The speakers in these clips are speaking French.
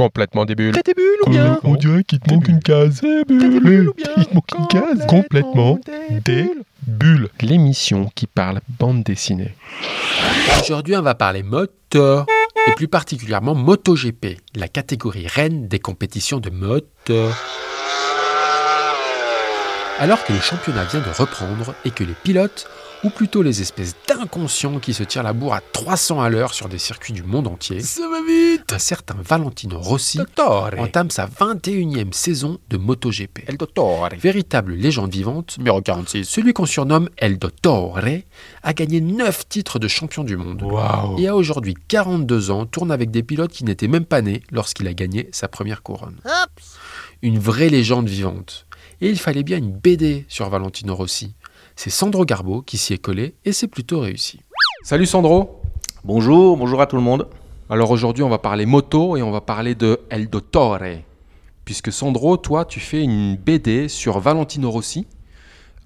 Complètement débile. T'es débile ou bien On dirait qu'il te manque une case. Ou bien Il te manque une case. Complètement débile. L'émission qui parle bande dessinée. Aujourd'hui, on va parler moteur, et plus particulièrement MotoGP, la catégorie reine des compétitions de moto. Alors que le championnat vient de reprendre et que les pilotes, ou plutôt les espèces d'inconscients qui se tirent la bourre à 300 à l'heure sur des circuits du monde entier, Ça va vite un certain Valentino Rossi Dottore entame sa 21e saison de MotoGP. El Dottore Véritable légende vivante, Numéro 46 celui qu'on surnomme El Dottore a gagné 9 titres de champion du monde. Et a aujourd'hui 42 ans, tourne avec des pilotes qui n'étaient même pas nés lorsqu'il a gagné sa première couronne. Une vraie légende vivante. Et il fallait bien une BD sur Valentino Rossi. C'est Sandro Garbo qui s'y est collé et c'est plutôt réussi. Salut Sandro Bonjour, bonjour à tout le monde. Alors aujourd'hui on va parler moto et on va parler de El Dottore. Puisque Sandro, toi tu fais une BD sur Valentino Rossi.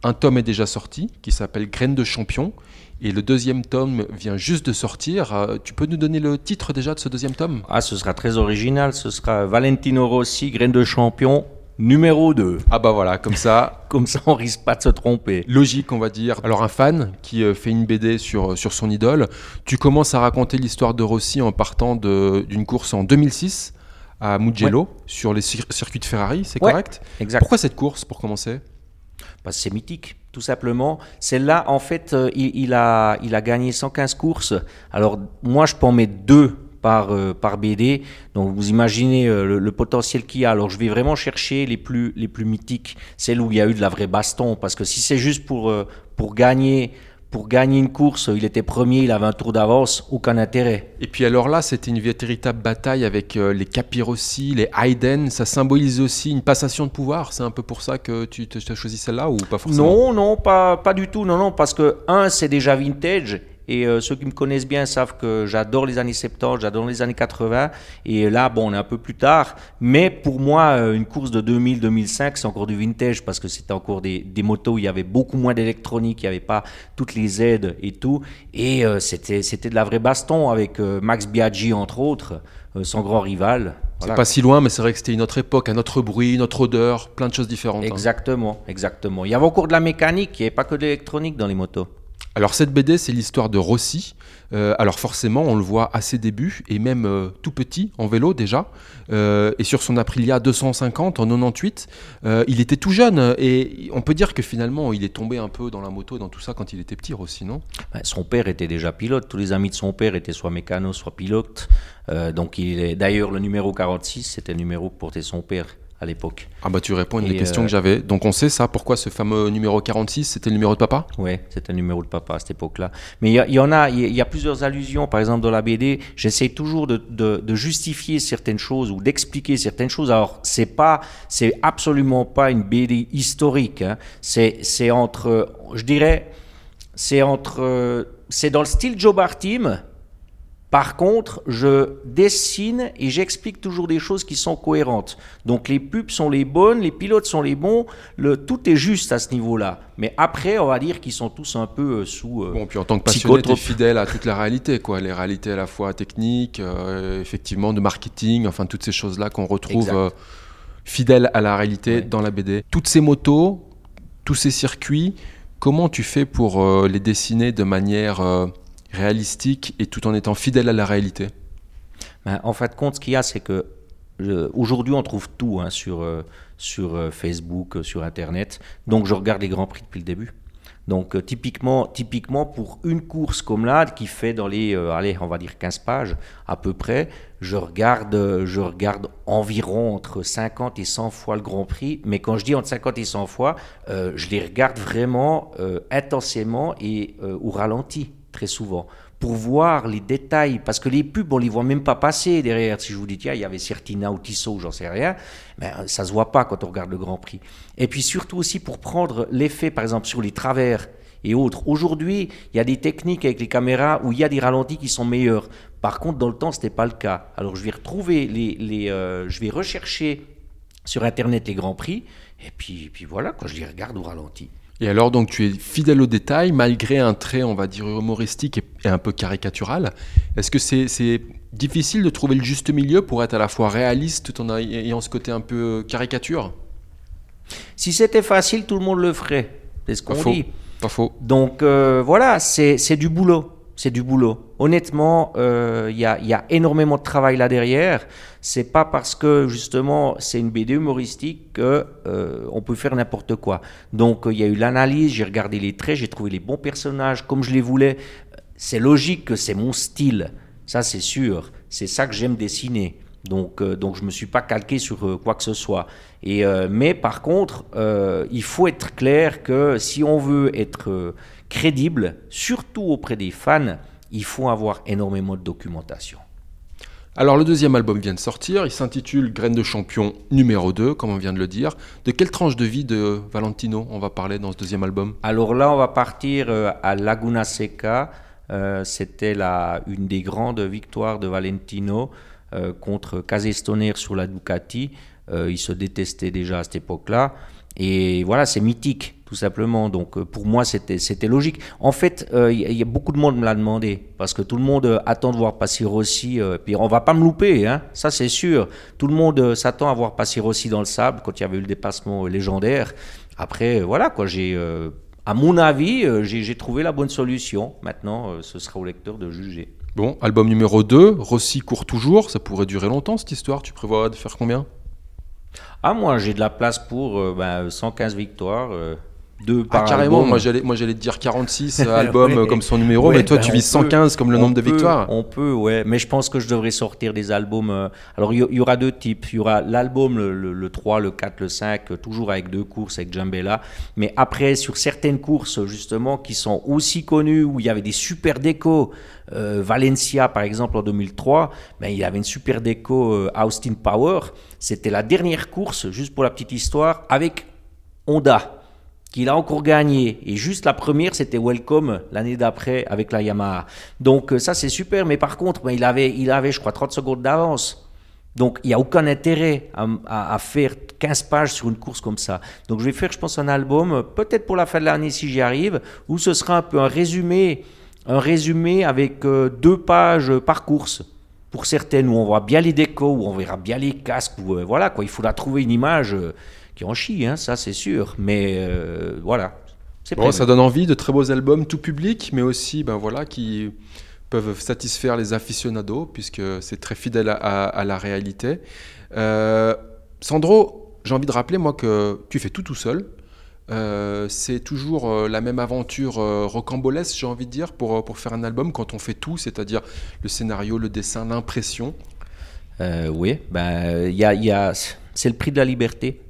Un tome est déjà sorti qui s'appelle Graines de champion. Et le deuxième tome vient juste de sortir. Euh, Tu peux nous donner le titre déjà de ce deuxième tome? Ah, ce sera très original, ce sera Valentino Rossi, graine de champion, numéro 2. Ah bah voilà, comme ça, Comme ça, on risque pas de se tromper. logique on va dire. Alors un fan qui euh, fait une BD sur, sur son idole, tu commences à raconter l'histoire de Rossi en partant d'une course en 2006 à Mugello sur les cir- circuits de Ferrari, c'est Ouais. correct? Exact. Pourquoi cette course pour commencer? Parce que c'est mythique, tout simplement. Celle-là, en fait, euh, il, il a, il a gagné 115 courses. Alors, moi, je peux en mettre deux par, euh, par BD. Donc, vous imaginez euh, le, le potentiel qu'il y a. Alors, je vais vraiment chercher les plus, les plus mythiques, celles où il y a eu de la vraie baston. Parce que si c'est juste pour, euh, pour gagner... Pour gagner une course, il était premier, il avait un tour d'avance, aucun intérêt. Et puis alors là, c'était une véritable bataille avec les Capirossi, les Hayden. Ça symbolise aussi une passation de pouvoir. C'est un peu pour ça que tu tu as choisi celle-là ou pas forcément? Non, non, pas, pas du tout. Non, non, parce que, un, c'est déjà vintage. Et euh, ceux qui me connaissent bien savent que j'adore les années 70, j'adore les années 80. Et là, bon, on est un peu plus tard. Mais pour moi, euh, une course de 2000-2005, c'est encore du vintage parce que c'était encore des, des motos où il y avait beaucoup moins d'électronique, il n'y avait pas toutes les aides et tout. Et euh, c'était c'était de la vraie baston avec euh, Max Biaggi, entre autres, son grand rival. C'est Voilà. pas si loin, mais c'est vrai que c'était une autre époque, un autre bruit, une autre odeur, plein de choses différentes. hein. Exactement, exactement. Il y avait encore de la mécanique, il n'y avait pas que de l'électronique dans les motos. Alors cette BD, c'est l'histoire de Rossi. Euh, alors forcément, on le voit à ses débuts, et même euh, tout petit, en vélo déjà. Euh, et sur son Aprilia 250 en 98, euh, il était tout jeune. Et on peut dire que finalement, il est tombé un peu dans la moto, dans tout ça, quand il était petit, Rossi, non? Son père était déjà pilote. Tous les amis de son père étaient soit mécano, soit pilote. Donc, il est d'ailleurs le numéro 46, c'était le numéro que portait son père à l'époque. Ah bah tu réponds à une Et, des questions euh, que j'avais. Donc on sait ça, pourquoi ce fameux numéro 46, c'était le numéro de papa? Ouais, c'était le numéro de papa à cette époque-là. Mais il y, en a, il y a- il y a plusieurs allusions. Par exemple, dans la BD, j'essaie toujours de, de- de justifier certaines choses ou d'expliquer certaines choses. Alors, c'est pas, c'est absolument pas une BD historique. hein. C'est, c'est entre, je dirais, c'est entre, euh, c'est dans le style Joe Bartim. Par contre, je dessine et j'explique toujours des choses qui sont cohérentes. Donc les pubs sont les bonnes, les pilotes sont les bons, le, tout est juste à ce niveau-là. Mais après, on va dire qu'ils sont tous un peu euh, sous... euh, Bon, puis en tant que passionné, t'es Psychotrope. fidèle à toute la réalité, quoi. Les réalités à la fois techniques, euh, effectivement, de marketing, enfin toutes ces choses-là qu'on retrouve euh, fidèles à la réalité Ouais. dans la BD. Toutes ces motos, tous ces circuits, comment tu fais pour les dessiner de manière réalistique et tout en étant fidèle à la réalité Ben, en fin de compte, ce qu'il y a, c'est que euh, aujourd'hui, on trouve tout hein, sur, euh, sur euh, Facebook, sur Internet. Donc, je regarde les grands prix depuis le début. Donc, typiquement, typiquement, pour une course comme là, qui fait dans les, euh, allez, on va dire 15 pages à peu près, je regarde, je regarde environ entre 50 et 100 fois le Grand Prix. Mais quand je dis entre 50 et 100 fois, je les regarde vraiment intensément et au ralenti, très souvent pour voir les détails, parce que les pubs, on les voit même pas passer derrière. Si je vous dis, tiens, il y avait Certina ou Tissot, j'en sais rien, mais euh, ça se voit pas quand on regarde le Grand Prix. Et puis surtout aussi pour prendre l'effet, par exemple, sur les travers et autres. Aujourd'hui, il y a des techniques avec les caméras où il y a des ralentis qui sont meilleurs. Par contre, dans le temps, c'était pas le cas. Alors, je vais retrouver les, euh, je vais rechercher sur Internet les Grands Prix, et puis, puis voilà, quand je les regarde au ralenti. Et alors, donc, tu es fidèle au détail, malgré un trait, on va dire, humoristique et, et un peu caricatural. Est-ce que c'est difficile de trouver le juste milieu pour être à la fois réaliste tout en ayant ce côté un peu caricature? Si c'était facile, tout le monde le ferait. C'est ce qu'on dit. Pas faux. Donc euh, voilà, c'est c'est du boulot. C'est du boulot. Honnêtement, euh, il y, a, énormément de travail là derrière. C'est pas parce que justement c'est une BD humoristique que euh, on peut faire n'importe quoi. Donc euh, il y a eu l'analyse, j'ai regardé les traits, j'ai trouvé les bons personnages comme je les voulais. C'est logique que c'est mon style, ça c'est sûr. C'est ça que j'aime dessiner. Donc, donc je me suis pas calqué sur quoi que ce soit. Mais par contre, il faut être clair que si on veut être crédible, surtout auprès des fans, il faut avoir énormément de documentation. Alors le deuxième album vient de sortir, il s'intitule Graines de champion numéro 2, comme on vient de le dire. De quelle tranche de vie de Valentino on va parler dans ce deuxième album? Alors là, on va partir euh, à Laguna Seca. Euh, C'était une des grandes victoires de Valentino euh, contre Casestoner sur la Ducati. Euh, ils se détestaient déjà à cette époque-là. Et voilà, c'est mythique, tout simplement. Donc euh, pour moi, c'était logique. En fait, euh, il y, a- il y a beaucoup de monde me l'a demandé, parce que tout le monde euh, attend de voir passer Rossi. euh, puis on va pas me louper, hein, ça c'est sûr. Tout le monde euh, s'attend à voir passer Rossi dans le sable quand il y avait eu le dépassement légendaire. Après, voilà, quoi, j'ai... à mon avis, j'ai trouvé la bonne solution. Maintenant, ce sera au lecteur de juger. Bon, album numéro 2, Rossi court toujours, ça pourrait durer longtemps cette histoire, tu prévois de faire combien? Ah, moi, j'ai de la place pour euh, ben, 115 victoires, deux par Ah carrément, album. moi j'allais, moi j'allais te dire 46 albums Ouais. euh, comme son numéro, Ouais, mais toi ben, tu vises peut- 115 comme le nombre de peut- victoires. On peut, ouais. Mais je pense que je devrais sortir des albums. euh, Alors, il y, aura deux types. Il y aura l'album, le, le- le 3, le 4, le 5, euh, toujours avec deux courses, avec Jambella. Mais après, sur certaines courses, justement, qui sont aussi connues, où il y avait des super décos, euh, Valencia, par exemple, en 2003, ben, il y avait une super déco euh, Austin Power. C'était la dernière course, juste pour la petite histoire, avec Honda qu'il a encore gagné. Et juste la première, c'était Welcome l'année d'après avec la Yamaha. Donc euh, ça, c'est super. Mais par contre, ben, il, avait, il avait, je crois, 30 secondes d'avance. Donc il n'y a aucun intérêt à, faire 15 pages sur une course comme ça. Donc je vais faire, je pense, un album, peut-être pour la fin de l'année si j'y arrive, où ce sera un peu un résumé, un résumé avec euh, deux pages par course. Pour certaines, où on voit bien les décos, où on verra bien les casques, où euh, voilà, quoi, il faudra trouver une image qui en chie, hein, ça c'est sûr. Mais euh, voilà, c'est Bon, ça donne envie de très beaux albums tout public, mais aussi ben voilà qui peuvent satisfaire les aficionados puisque c'est très fidèle à, à- à la réalité. Euh, Sandro, j'ai envie de rappeler moi que tu fais tout tout seul. Euh, c'est toujours euh, la même aventure euh, rocambolesque, j'ai envie de dire, pour, pour faire un album quand on fait tout, c'est-à-dire le scénario, le dessin, l'impression. Oui, ben, y a, y a- c'est le prix de la liberté.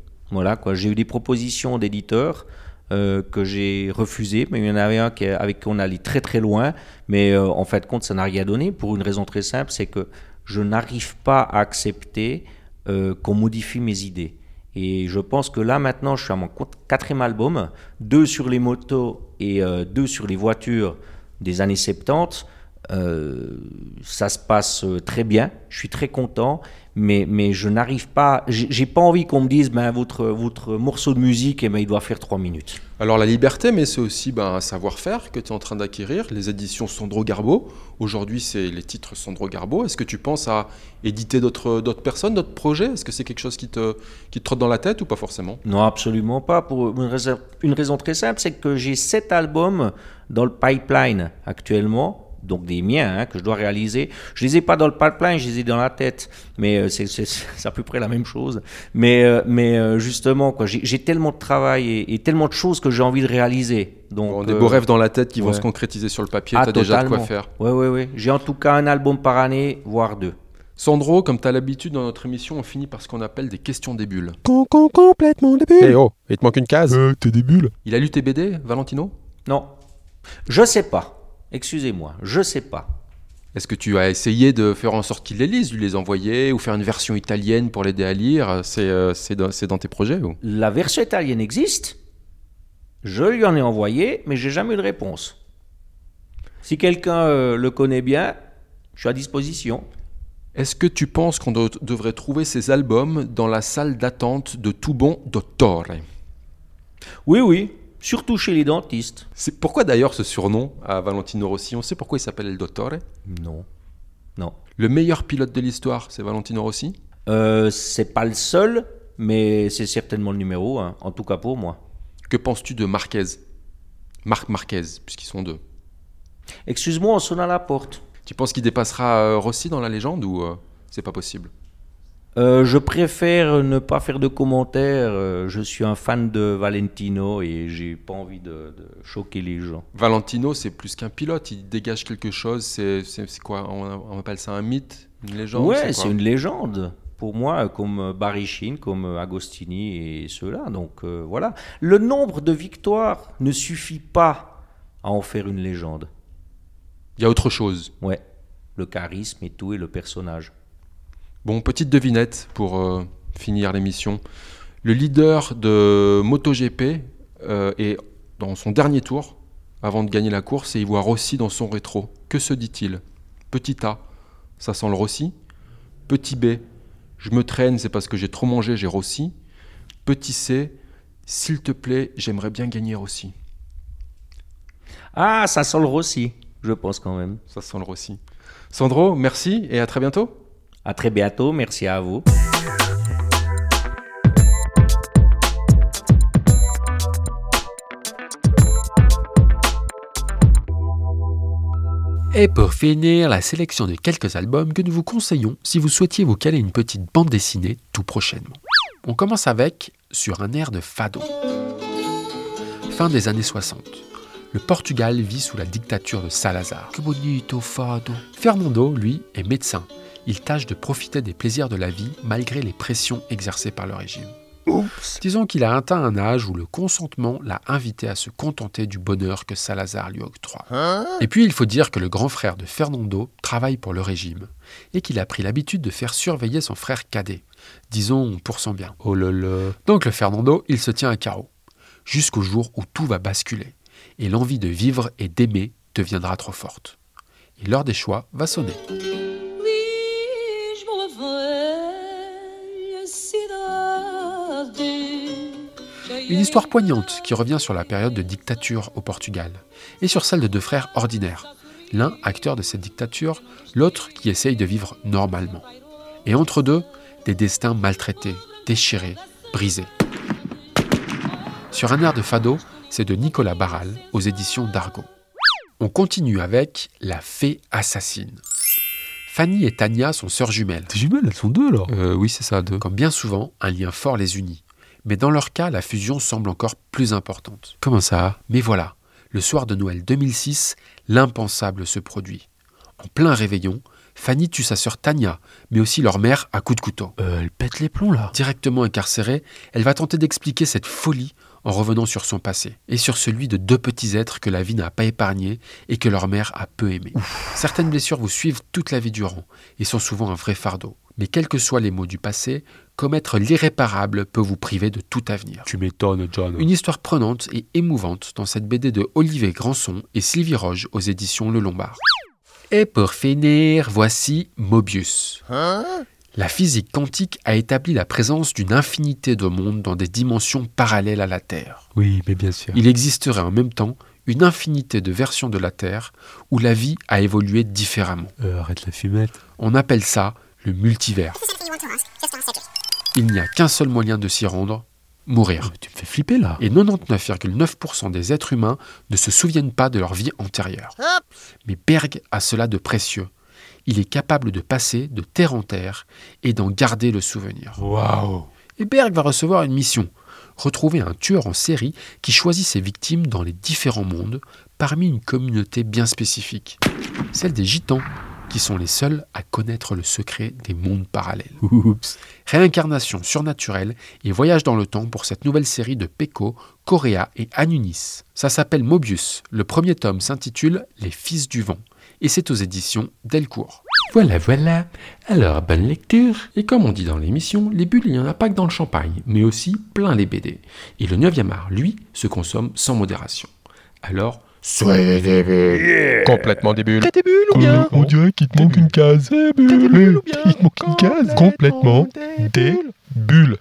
J'ai eu des propositions d'éditeurs euh, que j'ai refusées, mais il y en avait un avec qui on allait très très loin. Mais euh, en fait, compte, ça n'a rien donné pour une raison très simple c'est que je n'arrive pas à accepter euh, qu'on modifie mes idées. Et je pense que là, maintenant, je suis à mon quat- quatrième album, deux sur les motos et euh, deux sur les voitures des années 70. Euh, ça se passe euh, très bien, je suis très content, mais, mais je n'arrive pas, j'ai pas envie qu'on me dise, ben, votre, votre morceau de musique, eh ben, il doit faire trois minutes. Alors la liberté, mais c'est aussi ben, un savoir-faire que tu es en train d'acquérir. Les éditions Sandro Garbo. Aujourd'hui, c'est les titres Sandro Garbo. Est-ce que tu penses à éditer d'autres d'autres personnes, d'autres projets? Est-ce que c'est quelque chose qui te, qui te trotte dans la tête ou pas forcément? Non, absolument pas. Pour une raison, une raison très simple, c'est que j'ai sept albums dans le pipeline actuellement. Donc des miens hein, que je dois réaliser. Je les ai pas dans le pipeline, je les ai dans la tête. Mais euh, c'est- à peu près la même chose. Mais, euh, mais euh, justement, quoi, j'ai tellement de travail et, et tellement de choses que j'ai envie de réaliser. Donc, Bon, Des euh, beaux rêves dans la tête qui vont se concrétiser sur le papier. ah, tu as déjà de quoi totalement. faire. Ouais, ouais, ouais. J'ai en tout cas un album par année, voire deux. Sandro, comme tu as l'habitude dans notre émission, on finit par ce qu'on appelle des questions des bulles. Con, con, complètement débile. Eh oh, il te manque une case. Euh, t'es des bulles. Il a lu tes BD, Valentino? Non, je sais pas. Excusez-moi, je sais pas. Est-ce que tu as essayé de faire en sorte qu'il les lise, lui les envoyer, ou faire une version italienne pour l'aider à lire C'est euh, dans, tes projets ou? La version italienne existe. Je lui en ai envoyé, mais j'ai jamais eu de réponse. Si quelqu'un euh, le connaît bien, je suis à disposition. Est-ce que tu penses qu'on devrait trouver ces albums dans la salle d'attente de tout bon Dottore Oui, oui, surtout chez les dentistes. C'est pourquoi d'ailleurs ce surnom à Valentino Rossi On sait pourquoi il s'appelle El Dottore? Non. Non. Le meilleur pilote de l'histoire, c'est Valentino Rossi? Euh, c'est pas le seul, mais c'est certainement le numéro un, en tout cas pour moi. Que penses-tu de Marquez? Marc Marquez, puisqu'ils sont deux. Excuse-moi, on sonne à la porte. Tu penses qu'il dépassera euh, Rossi dans la légende ou euh, c'est pas possible? Euh, je préfère ne pas faire de commentaires. euh, je suis un fan de Valentino et j'ai pas envie de, de choquer les gens. Valentino, c'est plus qu'un pilote, il dégage quelque chose, c'est quoi? On, on appelle ça un mythe? Une légende? Ouais, c'est une légende. Pour moi, comme Sheen, comme Agostini et ceux-là. Donc euh, voilà. Le nombre de victoires ne suffit pas à en faire une légende. Il y a autre chose. Ouais. Le charisme et tout et le personnage. Bon, petite devinette pour euh, finir l'émission. Le leader de MotoGP euh, est dans son dernier tour avant de gagner la course et il voit Rossi dans son rétro. Que se dit-il? Petit A, ça sent le Rossi. Petit B, je me traîne, c'est parce que j'ai trop mangé, j'ai Rossi. Petit C, s'il te plaît, j'aimerais bien gagner Rossi. Ah, ça sent le Rossi, je pense quand même. Ça sent le Rossi. Sandro, merci et à très bientôt. À très bientôt. Merci à vous. Et pour finir, la sélection de quelques albums que nous vous conseillons si vous souhaitiez vous caler une petite bande dessinée tout prochainement. On commence avec Sur un air de fado. Fin des années 60. Le Portugal vit sous la dictature de Salazar. Que bonito fado. Fernando, lui, est médecin. Il tâche de profiter des plaisirs de la vie malgré les pressions exercées par le régime. Disons qu'il a atteint un âge où le consentement l'a invité à se contenter du bonheur que Salazar lui octroie. Et puis il faut dire que le grand frère de Fernando travaille pour le régime et qu'il a pris l'habitude de faire surveiller son frère cadet, disons pour son bien. Oh. Donc le Fernando, il se tient à carreau, jusqu'au jour où tout va basculer et l'envie de vivre et d'aimer deviendra trop forte. Et l'heure des choix va sonner. Une histoire poignante qui revient sur la période de dictature au Portugal et sur celle de deux frères ordinaires, l'un acteur de cette dictature, l'autre qui essaye de vivre normalement. Et entre deux, des destins maltraités, déchirés, brisés. Sur un air de fado, c'est de Nicolas Barral aux éditions d'Argo. On continue avec La Fée assassine. Fanny et Tania sont sœurs jumelles. Tes jumelles, elles sont deux là. Euh, oui, c'est ça, deux. Comme bien souvent, un lien fort les unit. Mais dans leur cas, la fusion semble encore plus importante. Comment ça Mais voilà, le soir de Noël 2006, l'impensable se produit. En plein réveillon, Fanny tue sa sœur Tania, mais aussi leur mère à coups de couteau. Euh, elle pète les plombs là. Directement incarcérée, elle va tenter d'expliquer cette folie en revenant sur son passé et sur celui de deux petits êtres que la vie n'a pas épargnés et que leur mère a peu aimés. Certaines blessures vous suivent toute la vie durant et sont souvent un vrai fardeau. Mais quels que soient les maux du passé, commettre l'irréparable peut vous priver de tout avenir. Tu m'étonnes, John. Une histoire prenante et émouvante dans cette BD de Olivier Granson et Sylvie Roge aux éditions Le Lombard. Et pour finir, voici Mobius. La physique quantique a établi la présence d'une infinité de mondes dans des dimensions parallèles à la Terre. Oui, mais bien sûr. Il existerait en même temps une infinité de versions de la Terre où la vie a évolué différemment. Euh, arrête la fumette. On appelle ça le multivers. Il n'y a qu'un seul moyen de s'y rendre, mourir. Tu me fais flipper là. Et 99,9% des êtres humains ne se souviennent pas de leur vie antérieure. Mais Berg a cela de précieux. Il est capable de passer de terre en terre et d'en garder le souvenir. Waouh. Et Berg va recevoir une mission. Retrouver un tueur en série qui choisit ses victimes dans les différents mondes parmi une communauté bien spécifique. Celle des gitans, qui sont les seuls à connaître le secret des mondes parallèles. Oups. Réincarnation surnaturelle et voyage dans le temps pour cette nouvelle série de Peko, Correa et Anunis. Ça s'appelle Mobius. Le premier tome s'intitule Les Fils du Vent et c'est aux éditions Delcourt. Voilà, voilà. Alors, bonne lecture. Et comme on dit dans l'émission, les bulles, il n'y en a pas que dans le champagne, mais aussi plein les BD. Et le 9e art, lui, se consomme sans modération. Alors, soyez des bulles. Complètement débile. T'as des bulles ou bien On dirait qu'il te manque une case. T'as des bulles ou bien Il te manque une case. Complètement des bulles.